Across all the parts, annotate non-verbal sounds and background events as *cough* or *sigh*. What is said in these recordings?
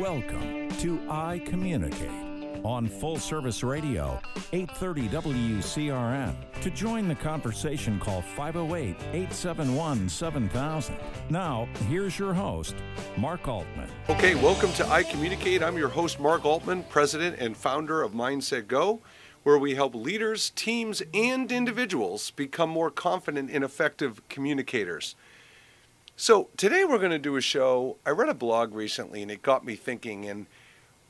Welcome to I Communicate on Full Service Radio, 830 WCRN. To join the conversation, call 508 871 7000. Now, here's your host, Mark Altman. Okay, welcome to I Communicate. I'm your host, Mark Altman, president and founder of Mindset Go, where we help leaders, teams, and individuals become more confident and effective communicators. So, today we're going to do a show. I read a blog recently and it got me thinking, and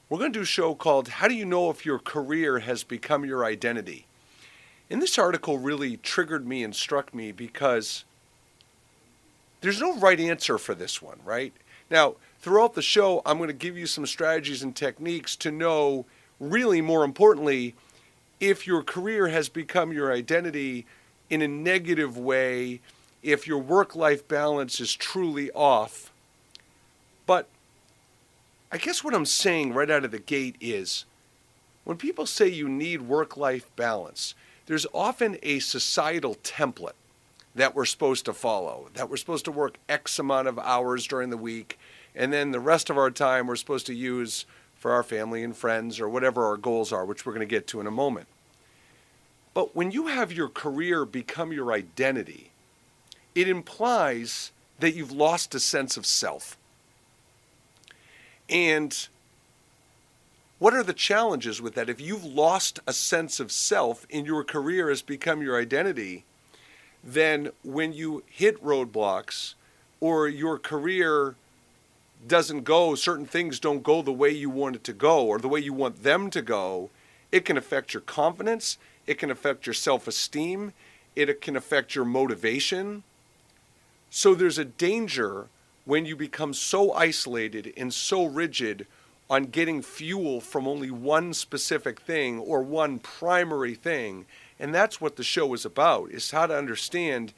we're going to do a show called How Do You Know If Your Career Has Become Your Identity? And this article really triggered me and struck me because there's no right answer for this one, right? Now, throughout the show, I'm going to give you some strategies and techniques to know, really more importantly, if your career has become your identity in a negative way if your work life balance is truly off. But I guess what I'm saying right out of the gate is when people say you need work life balance, there's often a societal template that we're supposed to follow, that we're supposed to work X amount of hours during the week, and then the rest of our time we're supposed to use for our family and friends or whatever our goals are, which we're going to get to in a moment. But when you have your career become your identity, it implies that you've lost a sense of self. And what are the challenges with that? If you've lost a sense of self and your career has become your identity, then when you hit roadblocks or your career doesn't go, certain things don't go the way you want it to go or the way you want them to go, it can affect your confidence, it can affect your self esteem, it can affect your motivation, so there's a danger when you become so isolated and so rigid on getting fuel from only one specific thing or one primary thing. And that's what the show is about, is how to understand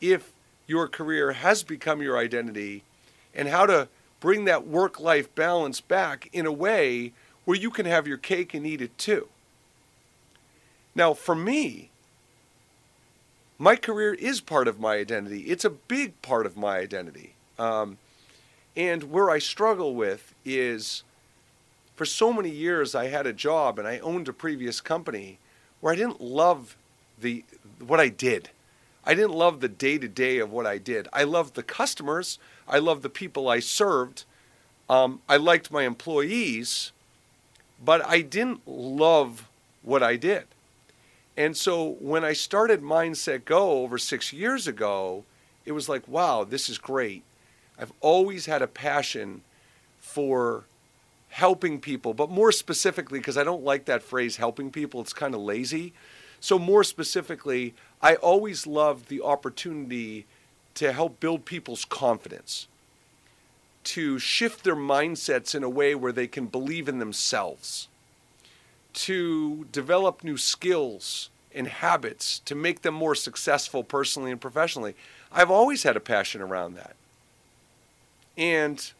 if your career has become your identity and how to bring that work life balance back in a way where you can have your cake and eat it too. Now, for me, my career is part of my identity. It's a big part of my identity. Um, and where I struggle with is for so many years I had a job and I owned a previous company where I didn't love the what I did. I didn't love the day to day of what I did. I loved the customers. I loved the people I served. Um, I liked my employees, but I didn't love what I did. And so when I started Mindset Go over six years ago, it was like, wow, this is great. I've always had a passion for helping people, but more specifically, because I don't like that phrase helping people, it's kind of lazy. So, more specifically, I always loved the opportunity to help build people's confidence, to shift their mindsets in a way where they can believe in themselves to develop new skills and habits to make them more successful personally and professionally. I've always had a passion around that. And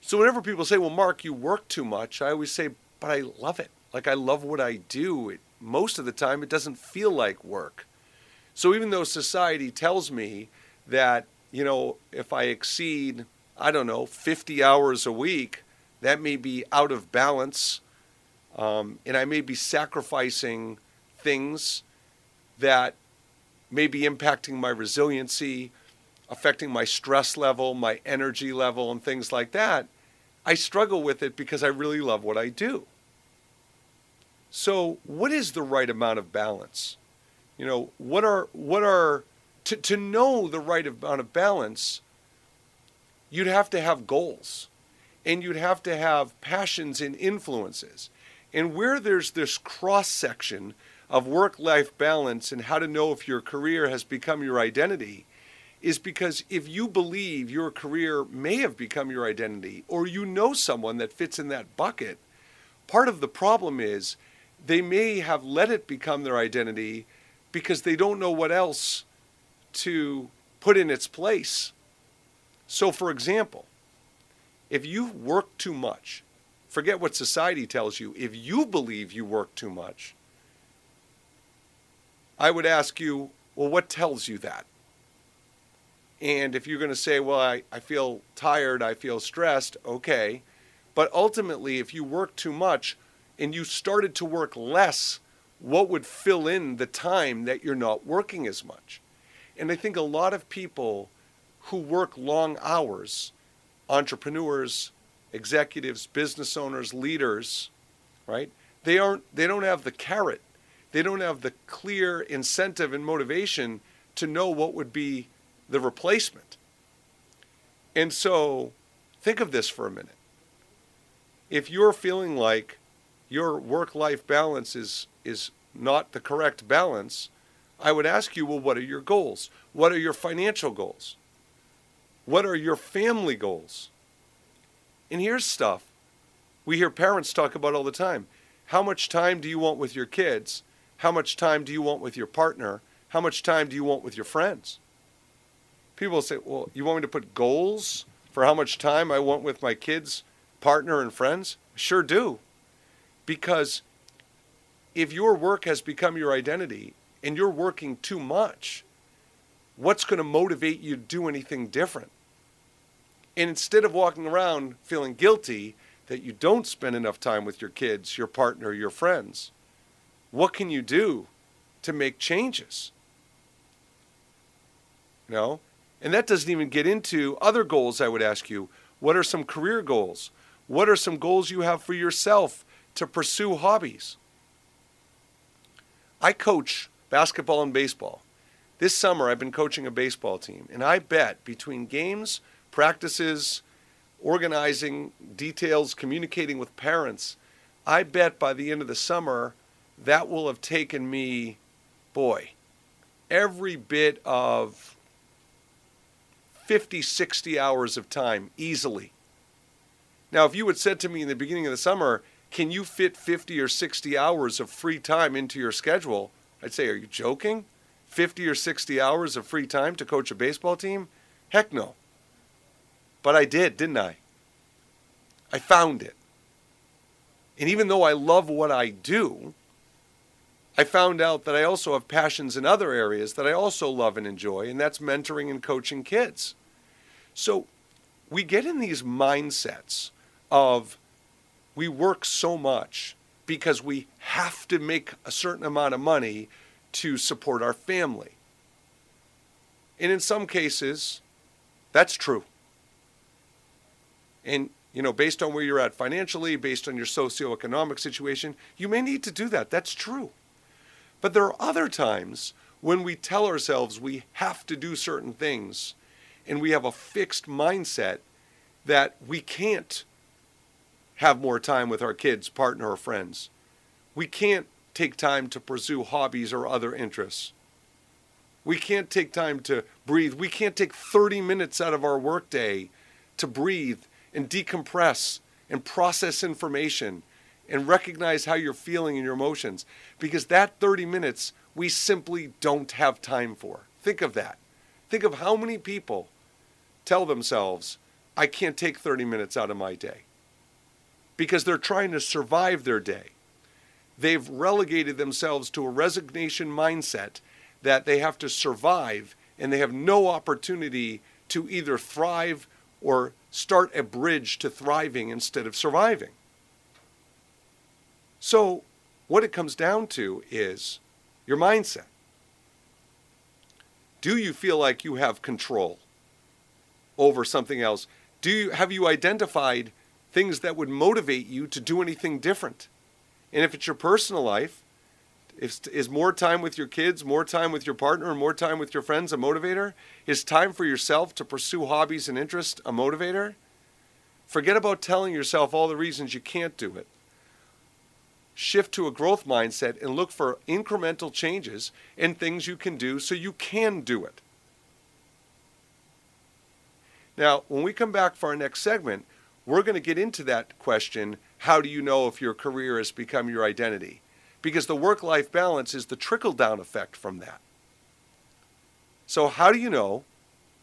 so whenever people say, well, Mark, you work too much, I always say, but I love it. Like, I love what I do. It, most of the time, it doesn't feel like work. So even though society tells me that, you know, if I exceed, I don't know, 50 hours a week, that may be out of balance um, and I may be sacrificing things that may be impacting my resiliency, affecting my stress level, my energy level, and things like that. I struggle with it because I really love what I do. So, what is the right amount of balance? You know, what are what are to, to know the right amount of balance, you'd have to have goals and you'd have to have passions and influences. And where there's this cross section of work life balance and how to know if your career has become your identity is because if you believe your career may have become your identity or you know someone that fits in that bucket, part of the problem is they may have let it become their identity because they don't know what else to put in its place. So, for example, if you work too much, Forget what society tells you. If you believe you work too much, I would ask you, well, what tells you that? And if you're going to say, well, I, I feel tired, I feel stressed, okay. But ultimately, if you work too much and you started to work less, what would fill in the time that you're not working as much? And I think a lot of people who work long hours, entrepreneurs, executives, business owners, leaders, right? They aren't they don't have the carrot. They don't have the clear incentive and motivation to know what would be the replacement. And so think of this for a minute. If you're feeling like your work life balance is, is not the correct balance, I would ask you, well, what are your goals? What are your financial goals? What are your family goals? And here's stuff we hear parents talk about all the time. How much time do you want with your kids? How much time do you want with your partner? How much time do you want with your friends? People say, well, you want me to put goals for how much time I want with my kids, partner, and friends? Sure do. Because if your work has become your identity and you're working too much, what's going to motivate you to do anything different? And instead of walking around feeling guilty that you don't spend enough time with your kids, your partner, your friends, what can you do to make changes? You know? And that doesn't even get into other goals I would ask you. What are some career goals? What are some goals you have for yourself to pursue hobbies? I coach basketball and baseball. This summer, I've been coaching a baseball team, and I bet between games, practices, organizing details, communicating with parents, I bet by the end of the summer, that will have taken me, boy, every bit of 50, 60 hours of time easily. Now, if you had said to me in the beginning of the summer, can you fit 50 or 60 hours of free time into your schedule? I'd say, are you joking? 50 or 60 hours of free time to coach a baseball team? Heck no. But I did, didn't I? I found it. And even though I love what I do, I found out that I also have passions in other areas that I also love and enjoy, and that's mentoring and coaching kids. So we get in these mindsets of we work so much because we have to make a certain amount of money to support our family. And in some cases, that's true. And, you know, based on where you're at financially, based on your socioeconomic situation, you may need to do that. That's true. But there are other times when we tell ourselves we have to do certain things and we have a fixed mindset that we can't have more time with our kids, partner, or friends. We can't take time to pursue hobbies or other interests. We can't take time to breathe. We can't take 30 minutes out of our workday to breathe and decompress and process information and recognize how you're feeling and your emotions because that 30 minutes we simply don't have time for. Think of that. Think of how many people tell themselves, I can't take 30 minutes out of my day because they're trying to survive their day. They've relegated themselves to a resignation mindset that they have to survive and they have no opportunity to either thrive or start a bridge to thriving instead of surviving. So, what it comes down to is your mindset. Do you feel like you have control? over something else? Do you, have you identified things that would motivate you to do anything different? And if it's your personal life, is, is more time with your kids, more time with your partner, more time with your friends a motivator? Is time for yourself to pursue hobbies and interests a motivator? Forget about telling yourself all the reasons you can't do it. Shift to a growth mindset and look for incremental changes and things you can do so you can do it. Now, when we come back for our next segment, we're going to get into that question how do you know if your career has become your identity? Because the work life balance is the trickle down effect from that. So, how do you know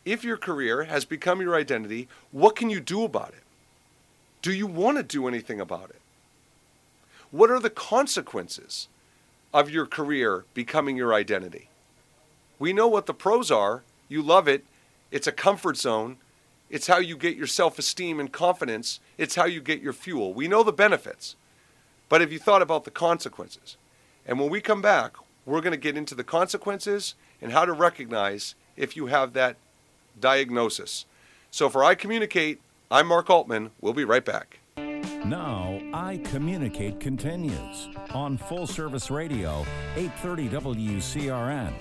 if your career has become your identity? What can you do about it? Do you want to do anything about it? What are the consequences of your career becoming your identity? We know what the pros are. You love it It's a comfort zone. It's how you get your self esteem and confidence. It's how you get your fuel. We know the benefits, but have you thought about the consequences? And when we come back, we're going to get into the consequences and how to recognize if you have that diagnosis. So for I Communicate, I'm Mark Altman. We'll be right back. Now, I Communicate continues on Full Service Radio, 830 WCRN.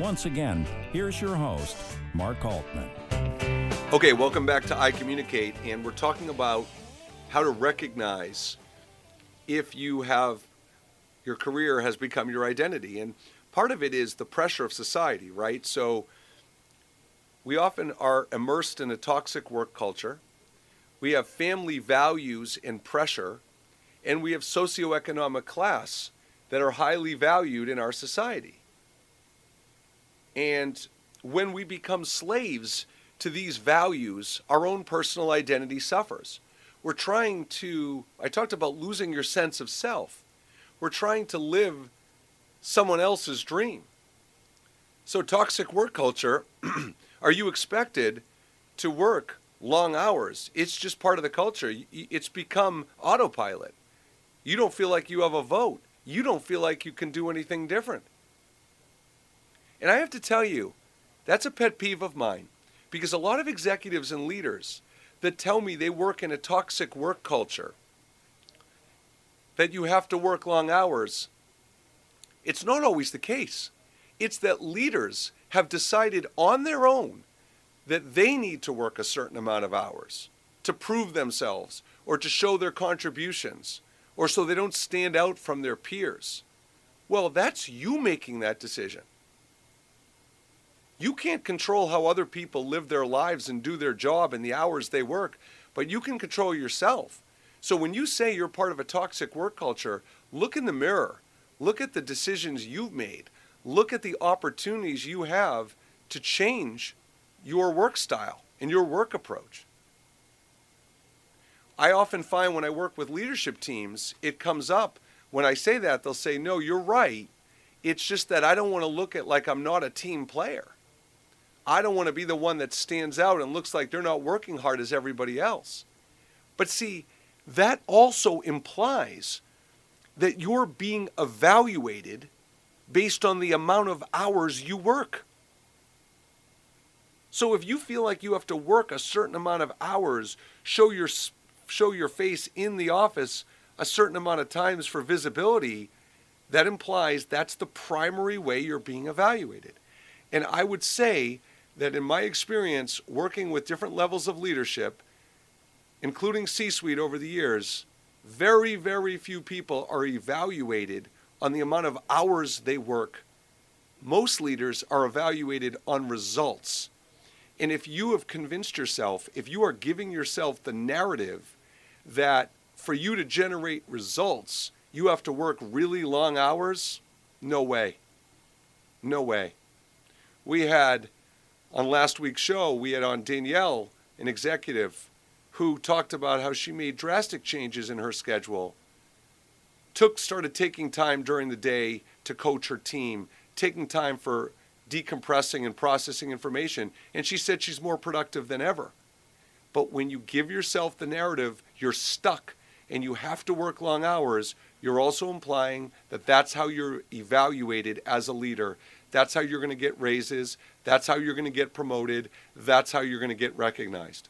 Once again, here's your host, Mark Altman. Okay, welcome back to I Communicate, and we're talking about how to recognize if you have your career has become your identity. And part of it is the pressure of society, right? So we often are immersed in a toxic work culture. We have family values and pressure, and we have socioeconomic class that are highly valued in our society. And when we become slaves to these values, our own personal identity suffers. We're trying to, I talked about losing your sense of self. We're trying to live someone else's dream. So, toxic work culture, *clears throat* are you expected to work long hours? It's just part of the culture. It's become autopilot. You don't feel like you have a vote. You don't feel like you can do anything different. And I have to tell you, that's a pet peeve of mine because a lot of executives and leaders that tell me they work in a toxic work culture, that you have to work long hours, it's not always the case. It's that leaders have decided on their own that they need to work a certain amount of hours to prove themselves or to show their contributions or so they don't stand out from their peers. Well, that's you making that decision. You can't control how other people live their lives and do their job and the hours they work, but you can control yourself. So when you say you're part of a toxic work culture, look in the mirror. Look at the decisions you've made. Look at the opportunities you have to change your work style and your work approach. I often find when I work with leadership teams, it comes up when I say that, they'll say, No, you're right. It's just that I don't want to look at like I'm not a team player. I don't want to be the one that stands out and looks like they're not working hard as everybody else. But see, that also implies that you're being evaluated based on the amount of hours you work. So if you feel like you have to work a certain amount of hours, show your show your face in the office a certain amount of times for visibility, that implies that's the primary way you're being evaluated. And I would say that in my experience working with different levels of leadership, including C suite over the years, very, very few people are evaluated on the amount of hours they work. Most leaders are evaluated on results. And if you have convinced yourself, if you are giving yourself the narrative that for you to generate results, you have to work really long hours, no way. No way. We had on last week's show, we had on Danielle, an executive, who talked about how she made drastic changes in her schedule. Took started taking time during the day to coach her team, taking time for decompressing and processing information, and she said she's more productive than ever. But when you give yourself the narrative, you're stuck and you have to work long hours, you're also implying that that's how you're evaluated as a leader. That's how you're going to get raises. That's how you're going to get promoted. That's how you're going to get recognized.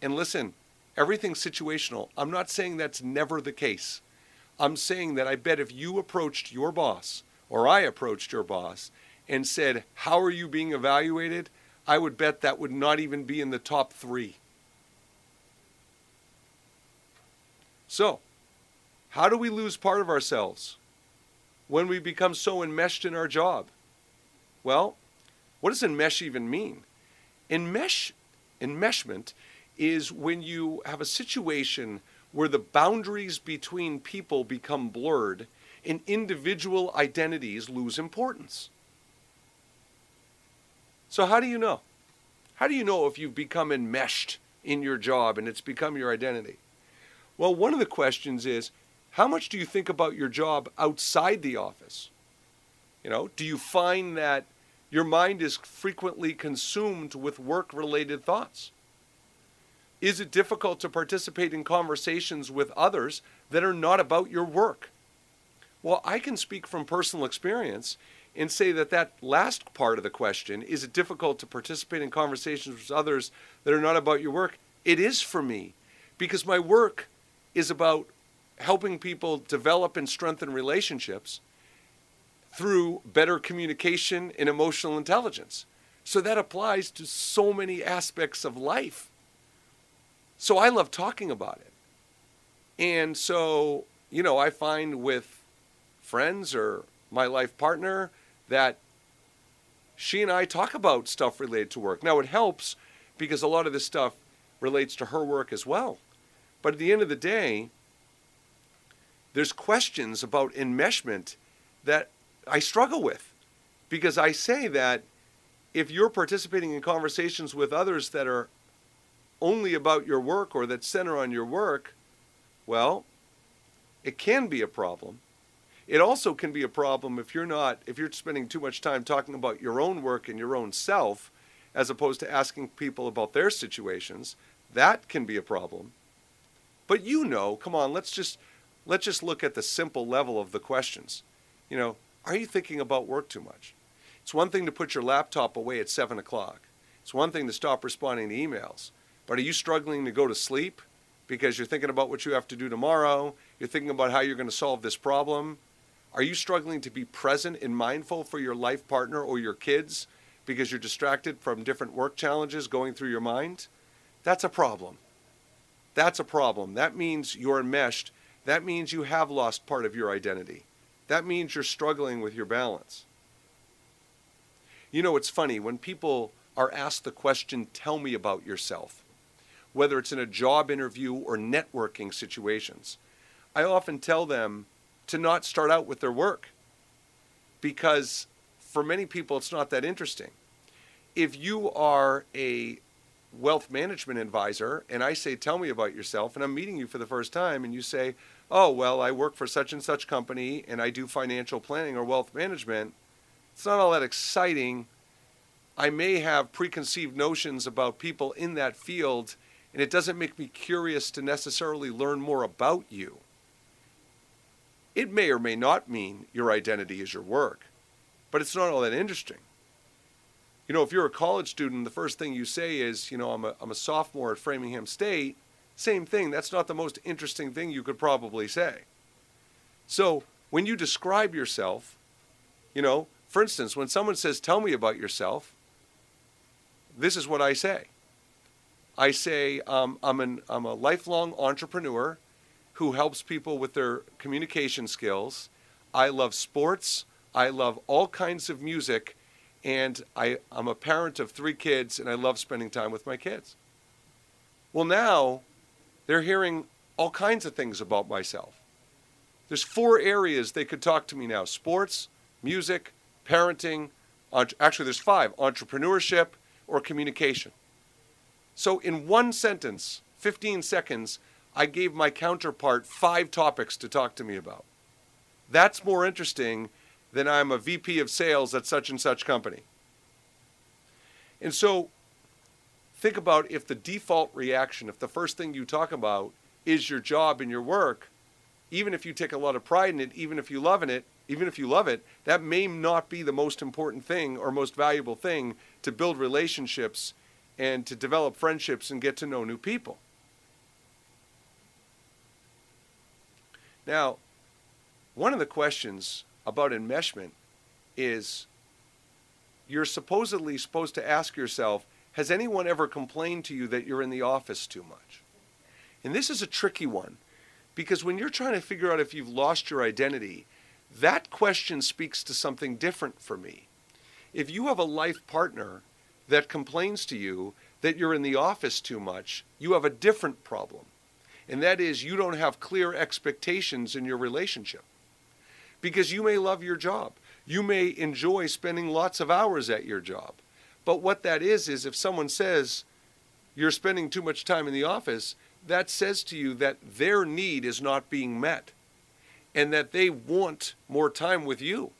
And listen, everything's situational. I'm not saying that's never the case. I'm saying that I bet if you approached your boss or I approached your boss and said, How are you being evaluated? I would bet that would not even be in the top three. So, how do we lose part of ourselves? When we become so enmeshed in our job? Well, what does enmesh even mean? Enmesh, enmeshment is when you have a situation where the boundaries between people become blurred and individual identities lose importance. So, how do you know? How do you know if you've become enmeshed in your job and it's become your identity? Well, one of the questions is how much do you think about your job outside the office? You know, do you find that Your mind is frequently consumed with work related thoughts. Is it difficult to participate in conversations with others that are not about your work? Well, I can speak from personal experience and say that that last part of the question is it difficult to participate in conversations with others that are not about your work? It is for me because my work is about helping people develop and strengthen relationships through better communication and emotional intelligence. So that applies to so many aspects of life. So I love talking about it. And so, you know, I find with friends or my life partner that she and I talk about stuff related to work. Now, it helps because a lot of this stuff relates to her work as well. But at the end of the day, there's questions about enmeshment that I struggle with because I say that if you're participating in conversations with others that are only about your work or that center on your work, well, it can be a problem. It also can be a problem if you're not if you're spending too much time talking about your own work and your own self as opposed to asking people about their situations. That can be a problem. But you know, come on, let's just let's just look at the simple level of the questions. You know, are you thinking about work too much? It's one thing to put your laptop away at seven o'clock. It's one thing to stop responding to emails. But are you struggling to go to sleep because you're thinking about what you have to do tomorrow? You're thinking about how you're going to solve this problem? Are you struggling to be present and mindful for your life partner or your kids because you're distracted from different work challenges going through your mind? That's a problem. That's a problem. That means you're enmeshed. That means you have lost part of your identity. That means you're struggling with your balance. You know, it's funny when people are asked the question, Tell me about yourself whether it's in a job interview or networking situations. I often tell them to not start out with their work because for many people it's not that interesting. If you are a wealth management advisor and I say, Tell me about yourself, and I'm meeting you for the first time, and you say, Oh, well, I work for such and such company and I do financial planning or wealth management, it's not all that exciting. I may have preconceived notions about people in that field and it doesn't make me curious to necessarily learn more about you. It may or may not mean your identity is your work, but it's not all that interesting. You know, if you're a college student, the first thing you say is, you know, I'm a, I'm a sophomore at Framingham State, same thing. That's not the most interesting thing you could probably say. So when you describe yourself, you know, for instance, when someone says, Tell me about yourself, this is what I say I say um, I'm, an, I'm a lifelong entrepreneur who helps people with their communication skills. I love sports. I love all kinds of music. And I, I'm a parent of three kids, and I love spending time with my kids. Well, now they're hearing all kinds of things about myself. There's four areas they could talk to me now sports, music, parenting, actually, there's five entrepreneurship or communication. So, in one sentence, 15 seconds, I gave my counterpart five topics to talk to me about. That's more interesting than I'm a VP of sales at such and such company. And so, think about if the default reaction, if the first thing you talk about is your job and your work, even if you take a lot of pride in it, even if you love in it, even if you love it, that may not be the most important thing or most valuable thing to build relationships and to develop friendships and get to know new people. Now, one of the questions about enmeshment is you're supposedly supposed to ask yourself, has anyone ever complained to you that you're in the office too much? And this is a tricky one because when you're trying to figure out if you've lost your identity, that question speaks to something different for me. If you have a life partner that complains to you that you're in the office too much, you have a different problem. And that is you don't have clear expectations in your relationship. Because you may love your job. You may enjoy spending lots of hours at your job. But what that is, is if someone says you're spending too much time in the office, that says to you that their need is not being met and that they want more time with you.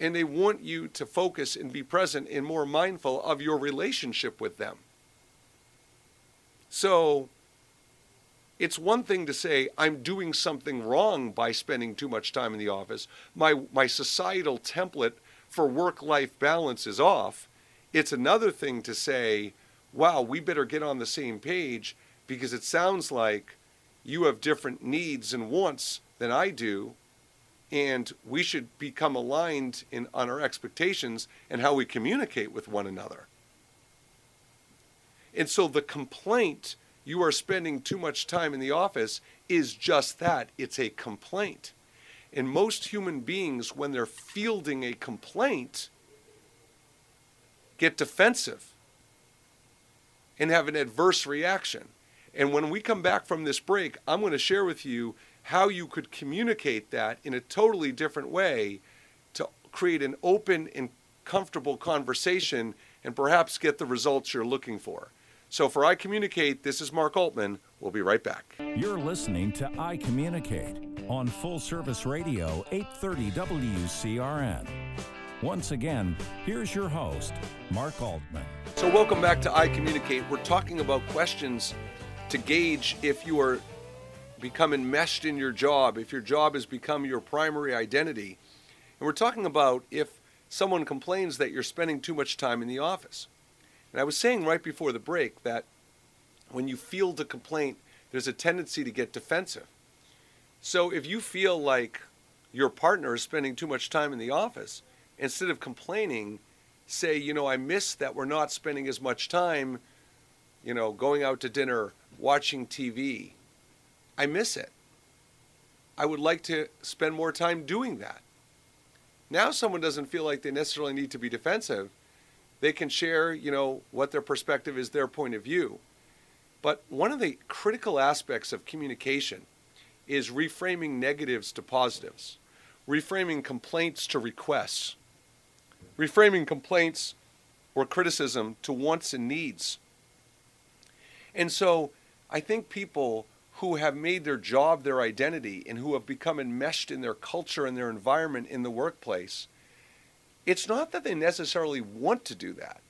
and they want you to focus and be present and more mindful of your relationship with them. So it's one thing to say I'm doing something wrong by spending too much time in the office. My my societal template for work-life balance is off. It's another thing to say, wow, we better get on the same page because it sounds like you have different needs and wants than I do and we should become aligned in on our expectations and how we communicate with one another. And so the complaint you are spending too much time in the office is just that it's a complaint. And most human beings, when they're fielding a complaint, get defensive and have an adverse reaction. And when we come back from this break, I'm going to share with you how you could communicate that in a totally different way to create an open and comfortable conversation and perhaps get the results you're looking for. So for I Communicate, this is Mark Altman. We'll be right back. You're listening to I Communicate on Full Service Radio 830 WCRN. Once again, here's your host, Mark Altman. So welcome back to I Communicate. We're talking about questions to gauge if you are become enmeshed in your job, if your job has become your primary identity. And we're talking about if someone complains that you're spending too much time in the office. And I was saying right before the break that when you field a complaint, there's a tendency to get defensive. So if you feel like your partner is spending too much time in the office, instead of complaining, say, you know, I miss that we're not spending as much time, you know, going out to dinner, watching TV, I miss it. I would like to spend more time doing that. Now someone doesn't feel like they necessarily need to be defensive. They can share, you know, what their perspective is, their point of view. But one of the critical aspects of communication is reframing negatives to positives, reframing complaints to requests, reframing complaints or criticism to wants and needs. And so I think people who have made their job their identity and who have become enmeshed in their culture and their environment in the workplace, it's not that they necessarily want to do that.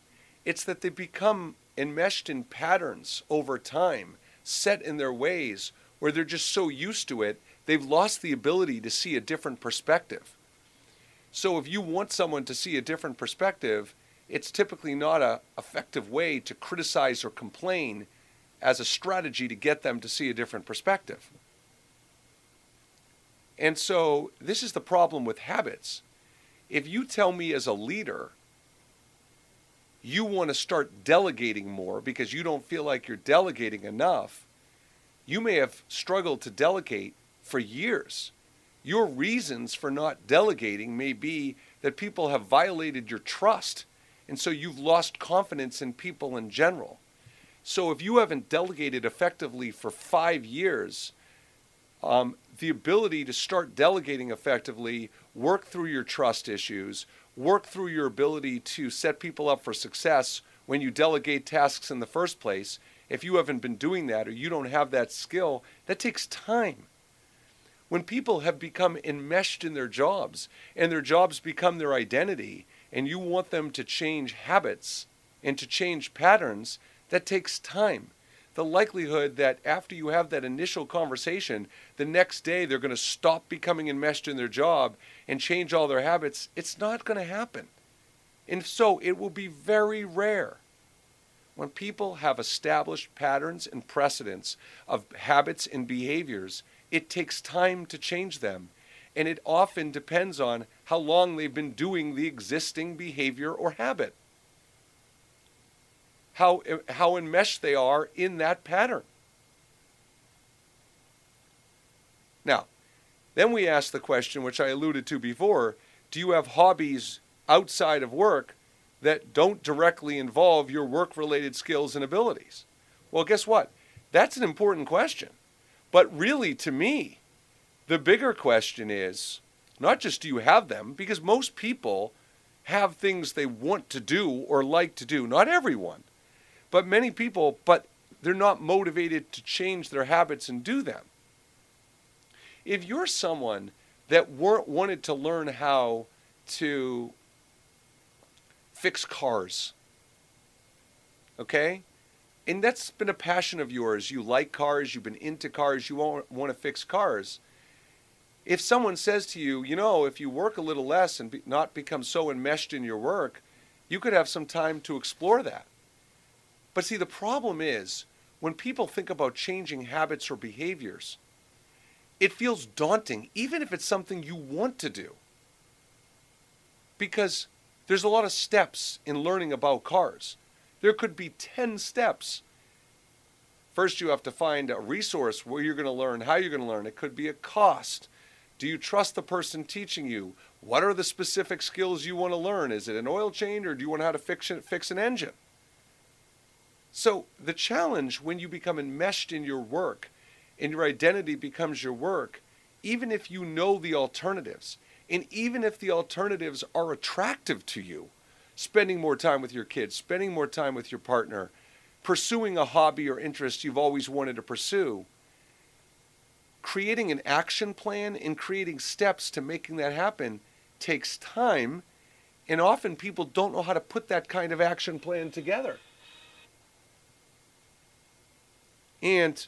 It's that they become enmeshed in patterns over time, set in their ways, where they're just so used to it, they've lost the ability to see a different perspective. So if you want someone to see a different perspective, it's typically not a effective way to criticize or complain as a strategy to get them to see a different perspective. And so this is the problem with habits. If you tell me as a leader, you want to start delegating more because you don't feel like you're delegating enough, you may have struggled to delegate for years. Your reasons for not delegating may be that people have violated your trust, and so you've lost confidence in people in general. So if you haven't delegated effectively for five years, um, the ability to start delegating effectively, work through your trust issues, work through your ability to set people up for success when you delegate tasks in the first place, if you haven't been doing that or you don't have that skill, that takes time. When people have become enmeshed in their jobs and their jobs become their identity, and you want them to change habits and to change patterns, that takes time. The likelihood that after you have that initial conversation, the next day they're going to stop becoming enmeshed in their job and change all their habits, it's not going to happen. And so it will be very rare. When people have established patterns and precedents of habits and behaviors, it takes time to change them. And it often depends on how long they've been doing the existing behavior or habit how, how enmeshed they are in that pattern. Now, then we ask the question, which I alluded to before do you have hobbies outside of work that don't directly involve your work related skills and abilities? Well, guess what? That's an important question. But really, to me, the bigger question is not just do you have them, because most people have things they want to do or like to do. Not everyone. But many people, but they're not motivated to change their habits and do them. If you're someone that weren't wanted to learn how to fix cars. Okay? And that's been a passion of yours. You like cars, you've been into cars, you want, want to fix cars. If someone says to you, you know, if you work a little less and be, not become so enmeshed in your work, you could have some time to explore that. But see, the problem is when people think about changing habits or behaviors, it feels daunting, even if it's something you want to do. Because there's a lot of steps in learning about cars. There could be 10 steps. First, you have to find a resource where you're going to learn, how you're going to learn. It could be a cost. Do you trust the person teaching you? What are the specific skills you want to learn? Is it an oil change or do you want how to fix, fix an engine? So, the challenge when you become enmeshed in your work and your identity becomes your work, even if you know the alternatives, and even if the alternatives are attractive to you, spending more time with your kids, spending more time with your partner, pursuing a hobby or interest you've always wanted to pursue, creating an action plan and creating steps to making that happen takes time. And often people don't know how to put that kind of action plan together. And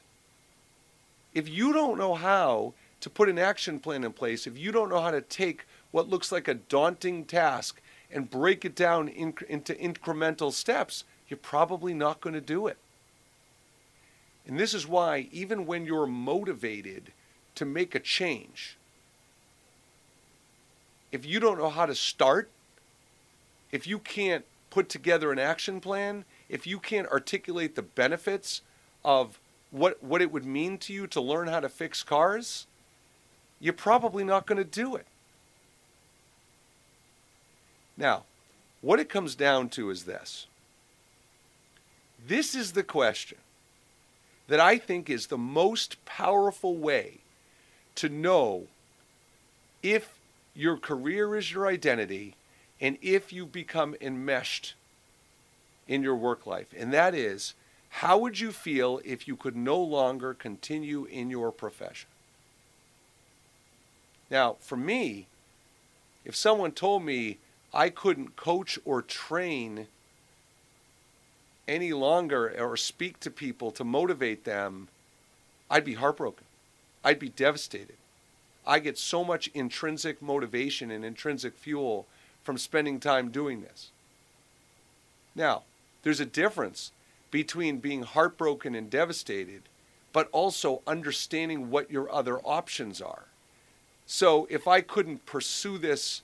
if you don't know how to put an action plan in place, if you don't know how to take what looks like a daunting task and break it down in, into incremental steps, you're probably not going to do it. And this is why, even when you're motivated to make a change, if you don't know how to start, if you can't put together an action plan, if you can't articulate the benefits of what, what it would mean to you to learn how to fix cars, you're probably not going to do it. Now, what it comes down to is this. This is the question that I think is the most powerful way to know if your career is your identity and if you've become enmeshed in your work life. And that is, how would you feel if you could no longer continue in your profession? Now, for me, if someone told me I couldn't coach or train any longer or speak to people to motivate them, I'd be heartbroken. I'd be devastated. I get so much intrinsic motivation and intrinsic fuel from spending time doing this. Now, there's a difference between being heartbroken and devastated, but also understanding what your other options are. So if I couldn't pursue this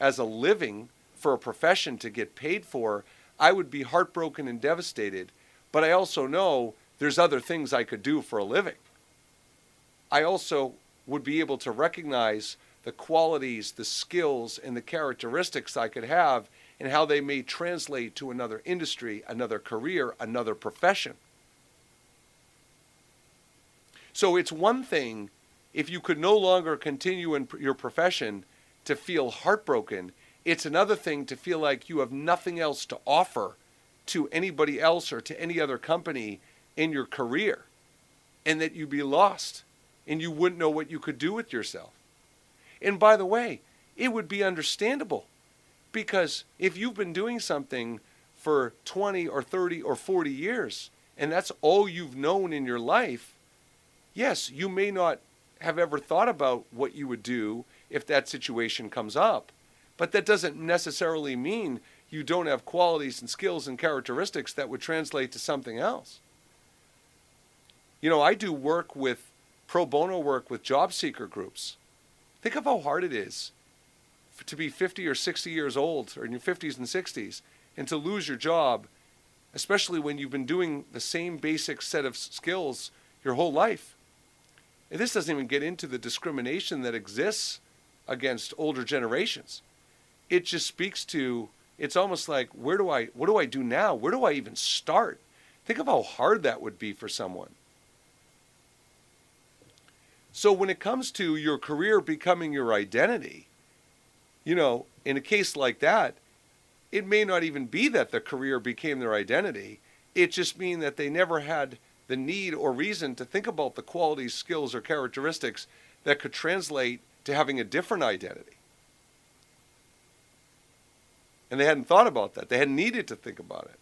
as a living for a profession to get paid for, I would be heartbroken and devastated. But I also know there's other things I could do for a living. I also would be able to recognize the qualities, the skills, and the characteristics I could have and how they may translate to another industry, another career, another profession. So it's one thing if you could no longer continue in your profession to feel heartbroken. It's another thing to feel like you have nothing else to offer to anybody else or to any other company in your career and that you'd be lost and you wouldn't know what you could do with yourself. And by the way, it would be understandable because if you've been doing something for 20 or 30 or 40 years, and that's all you've known in your life, yes, you may not have ever thought about what you would do if that situation comes up. But that doesn't necessarily mean you don't have qualities and skills and characteristics that would translate to something else. You know, I do work with pro bono work with job seeker groups. Think of how hard it is to be 50 or 60 years old or in your 50s and 60s and to lose your job, especially when you've been doing the same basic set of skills your whole life. And this doesn't even get into the discrimination that exists against older generations. It just speaks to it's almost like where do I what do I do now? Where do I even start? Think of how hard that would be for someone. So when it comes to your career becoming your identity, you know, in a case like that, it may not even be that the career became their identity. It just means that they never had the need or reason to think about the qualities, skills, or characteristics that could translate to having a different identity. And they hadn't thought about that. They hadn't needed to think about it.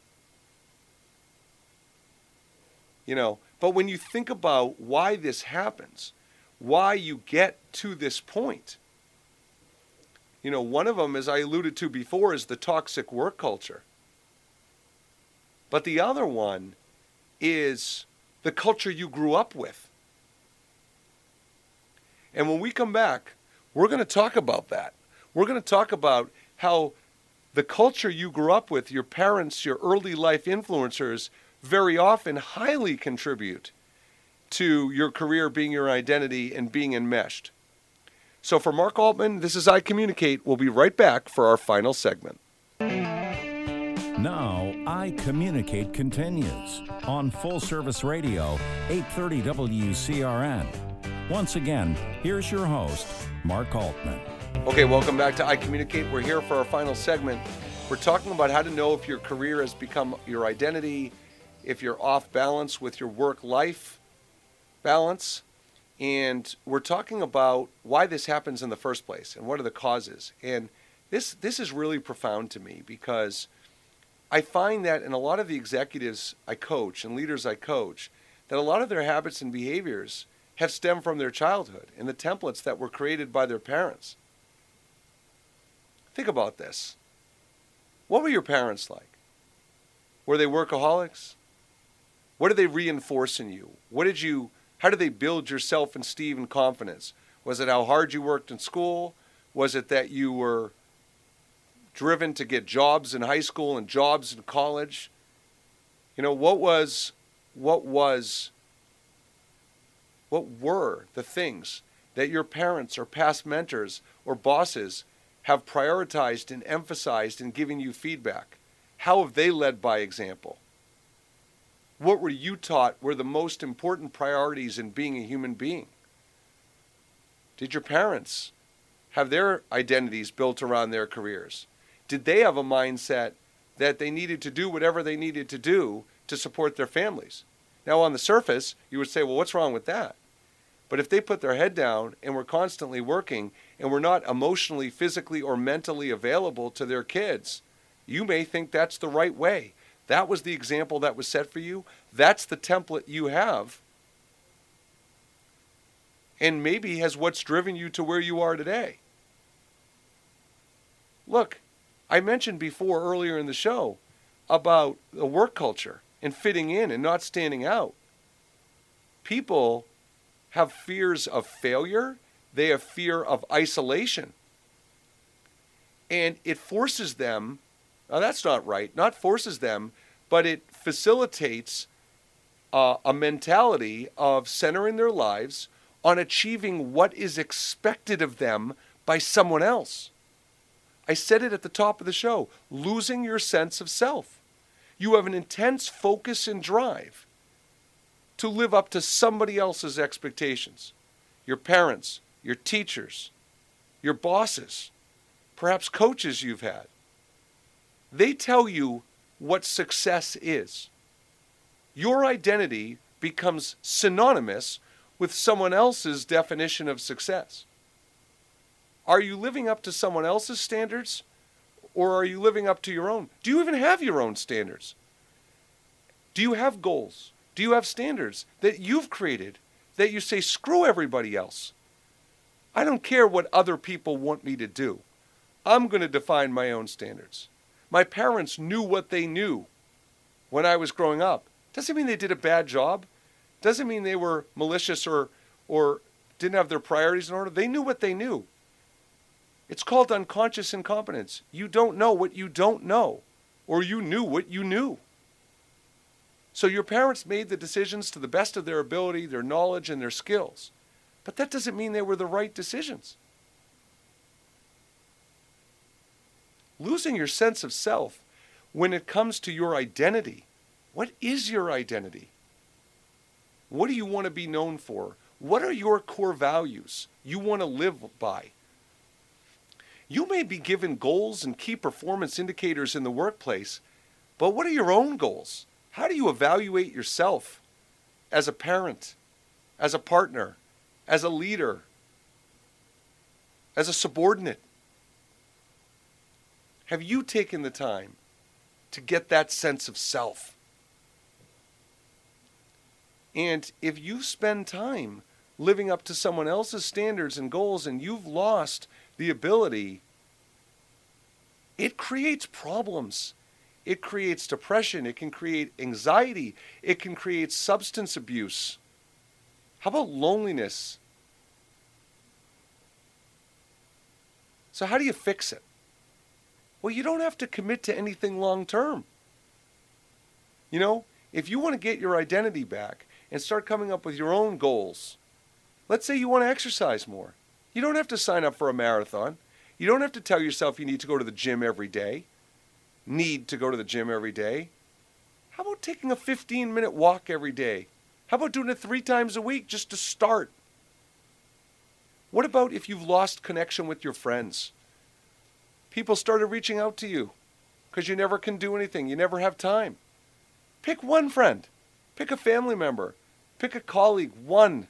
You know, but when you think about why this happens, why you get to this point, you know, one of them, as I alluded to before, is the toxic work culture. But the other one is the culture you grew up with. And when we come back, we're going to talk about that. We're going to talk about how the culture you grew up with, your parents, your early life influencers, very often highly contribute to your career being your identity and being enmeshed. So for Mark Altman, this is I Communicate. We'll be right back for our final segment. Now, I Communicate continues on Full Service Radio, 830 WCRN. Once again, here's your host, Mark Altman. Okay, welcome back to I Communicate. We're here for our final segment. We're talking about how to know if your career has become your identity, if you're off balance with your work life balance. And we're talking about why this happens in the first place and what are the causes. And this this is really profound to me because I find that in a lot of the executives I coach and leaders I coach, that a lot of their habits and behaviors have stemmed from their childhood and the templates that were created by their parents. Think about this. What were your parents like? Were they workaholics? What did they reinforce in you? What did you how did they build your self-esteem and confidence? Was it how hard you worked in school? Was it that you were driven to get jobs in high school and jobs in college? You know, what was what was what were the things that your parents or past mentors or bosses have prioritized and emphasized in giving you feedback? How have they led by example? What were you taught were the most important priorities in being a human being? Did your parents have their identities built around their careers? Did they have a mindset that they needed to do whatever they needed to do to support their families? Now, on the surface, you would say, well, what's wrong with that? But if they put their head down and were constantly working and were not emotionally, physically, or mentally available to their kids, you may think that's the right way. That was the example that was set for you. That's the template you have. And maybe has what's driven you to where you are today. Look, I mentioned before earlier in the show about the work culture and fitting in and not standing out. People have fears of failure, they have fear of isolation. And it forces them now, that's not right. Not forces them, but it facilitates uh, a mentality of centering their lives on achieving what is expected of them by someone else. I said it at the top of the show losing your sense of self. You have an intense focus and drive to live up to somebody else's expectations your parents, your teachers, your bosses, perhaps coaches you've had. They tell you what success is. Your identity becomes synonymous with someone else's definition of success. Are you living up to someone else's standards or are you living up to your own? Do you even have your own standards? Do you have goals? Do you have standards that you've created that you say, screw everybody else? I don't care what other people want me to do. I'm going to define my own standards. My parents knew what they knew when I was growing up. Doesn't mean they did a bad job. Doesn't mean they were malicious or or didn't have their priorities in order. They knew what they knew. It's called unconscious incompetence. You don't know what you don't know, or you knew what you knew. So your parents made the decisions to the best of their ability, their knowledge, and their skills. But that doesn't mean they were the right decisions. losing your sense of self when it comes to your identity. What is your identity? What do you want to be known for? What are your core values you want to live by? You may be given goals and key performance indicators in the workplace, but what are your own goals? How do you evaluate yourself as a parent, as a partner, as a leader, as a subordinate? Have you taken the time to get that sense of self? And if you spend time living up to someone else's standards and goals and you've lost the ability, it creates problems. It creates depression. It can create anxiety. It can create substance abuse. How about loneliness? So, how do you fix it? Well, you don't have to commit to anything long term. You know, if you want to get your identity back and start coming up with your own goals, let's say you want to exercise more. You don't have to sign up for a marathon. You don't have to tell yourself you need to go to the gym every day, need to go to the gym every day. How about taking a 15 minute walk every day? How about doing it three times a week just to start? What about if you've lost connection with your friends? People started reaching out to you because you never can do anything, you never have time. Pick one friend, pick a family member, pick a colleague, one.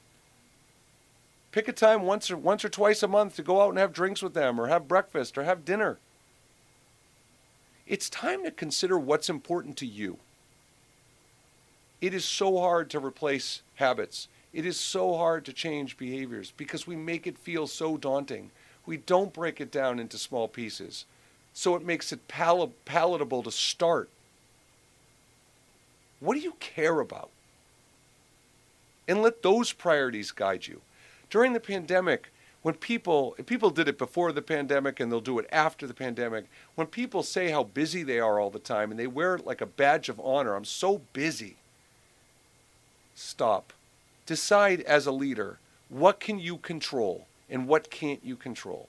Pick a time once or once or twice a month to go out and have drinks with them or have breakfast or have dinner. It's time to consider what's important to you. It is so hard to replace habits. It is so hard to change behaviors because we make it feel so daunting. We don't break it down into small pieces. So it makes it pal- palatable to start. What do you care about? And let those priorities guide you. During the pandemic, when people people did it before the pandemic and they'll do it after the pandemic, when people say how busy they are all the time and they wear it like a badge of honor, I'm so busy. Stop decide as a leader what can you control and what can't you control.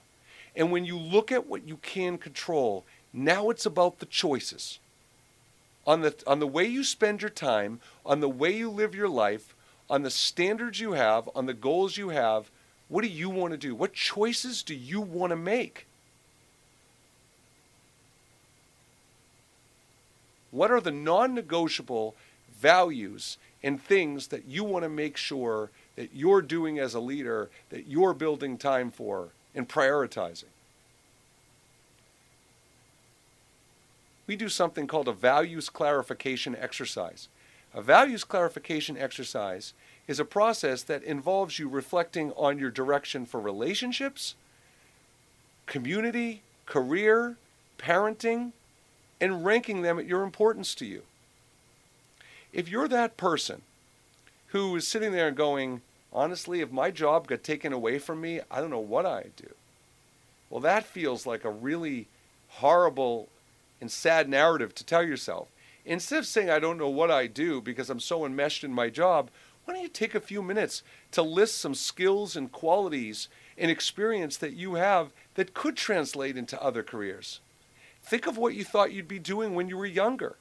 And when you look at what you can control, now it's about the choices. On the, on the way you spend your time, on the way you live your life, on the standards you have, on the goals you have, what do you want to do? What choices do you want to make? What are the non negotiable values and things that you want to make sure that you're doing as a leader, that you're building time for and prioritizing. We do something called a values clarification exercise. A values clarification exercise is a process that involves you reflecting on your direction for relationships, community, career, parenting, and ranking them at your importance to you. If you're that person who is sitting there going, honestly, if my job got taken away from me, I don't know what I'd do. Well, that feels like a really horrible and sad narrative to tell yourself. Instead of saying, I don't know what I do because I'm so enmeshed in my job, why don't you take a few minutes to list some skills and qualities and experience that you have that could translate into other careers? Think of what you thought you'd be doing when you were younger.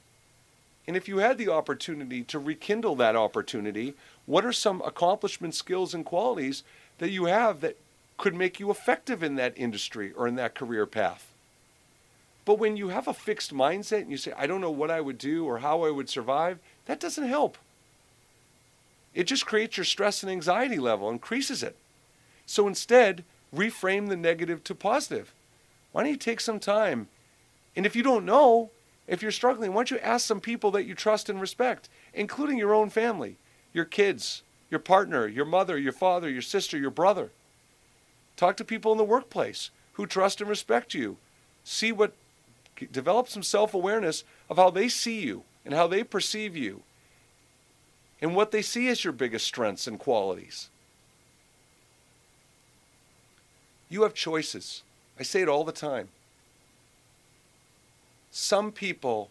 And if you had the opportunity to rekindle that opportunity, what are some accomplishment, skills, and qualities that you have that could make you effective in that industry or in that career path? But when you have a fixed mindset and you say, I don't know what I would do or how I would survive, that doesn't help. It just creates your stress and anxiety level, increases it. So instead, reframe the negative to positive. Why don't you take some time? And if you don't know, if you're struggling, why don't you ask some people that you trust and respect, including your own family, your kids, your partner, your mother, your father, your sister, your brother. Talk to people in the workplace who trust and respect you. See what, develop some self awareness of how they see you and how they perceive you and what they see as your biggest strengths and qualities. You have choices. I say it all the time some people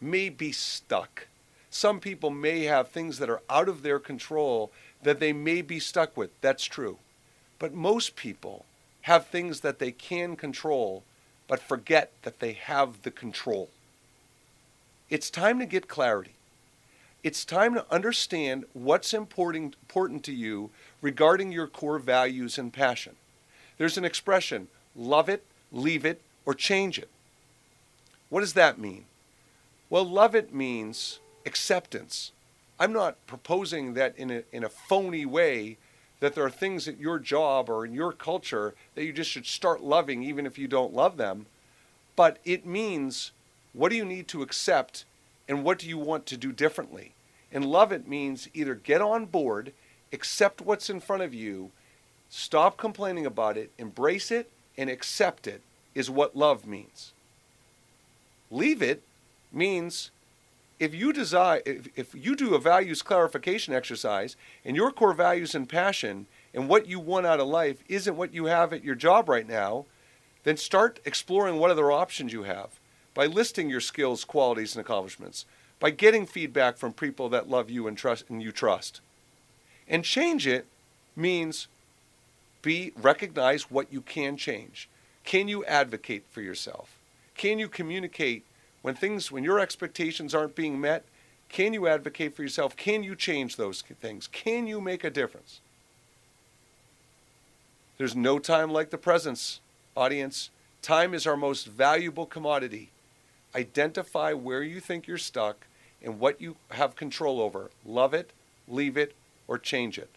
may be stuck. Some people may have things that are out of their control that they may be stuck with. That's true. But most people have things that they can control, but forget that they have the control. It's time to get clarity. It's time to understand what's important, important to you regarding your core values and passion. There's an expression love it, leave it, or change it. What does that mean? Well, love it means acceptance. I'm not proposing that in a, in a phony way that there are things at your job or in your culture that you just should start loving even if you don't love them. but it means what do you need to accept and what do you want to do differently? And love it means either get on board, accept what's in front of you, stop complaining about it, embrace it, and accept it, is what love means. Leave it means if you desire if, if you do a values clarification exercise and your core values and passion and what you want out of life isn't what you have at your job right now, then start exploring what other options you have by listing your skills, qualities, and accomplishments, by getting feedback from people that love you and trust and you trust. And change it means be recognize what you can change. Can you advocate for yourself? Can you communicate when things when your expectations aren't being met? Can you advocate for yourself? Can you change those things? Can you make a difference? There's no time like the presence, audience. Time is our most valuable commodity. Identify where you think you're stuck and what you have control over. Love it, leave it, or change it.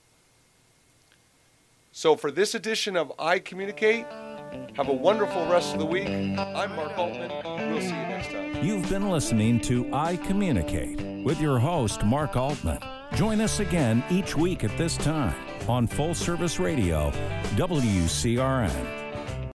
So, for this edition of I Communicate, have a wonderful rest of the week. I'm Mark Altman. We'll see you next time. You've been listening to I Communicate with your host, Mark Altman. Join us again each week at this time on Full Service Radio, WCRN.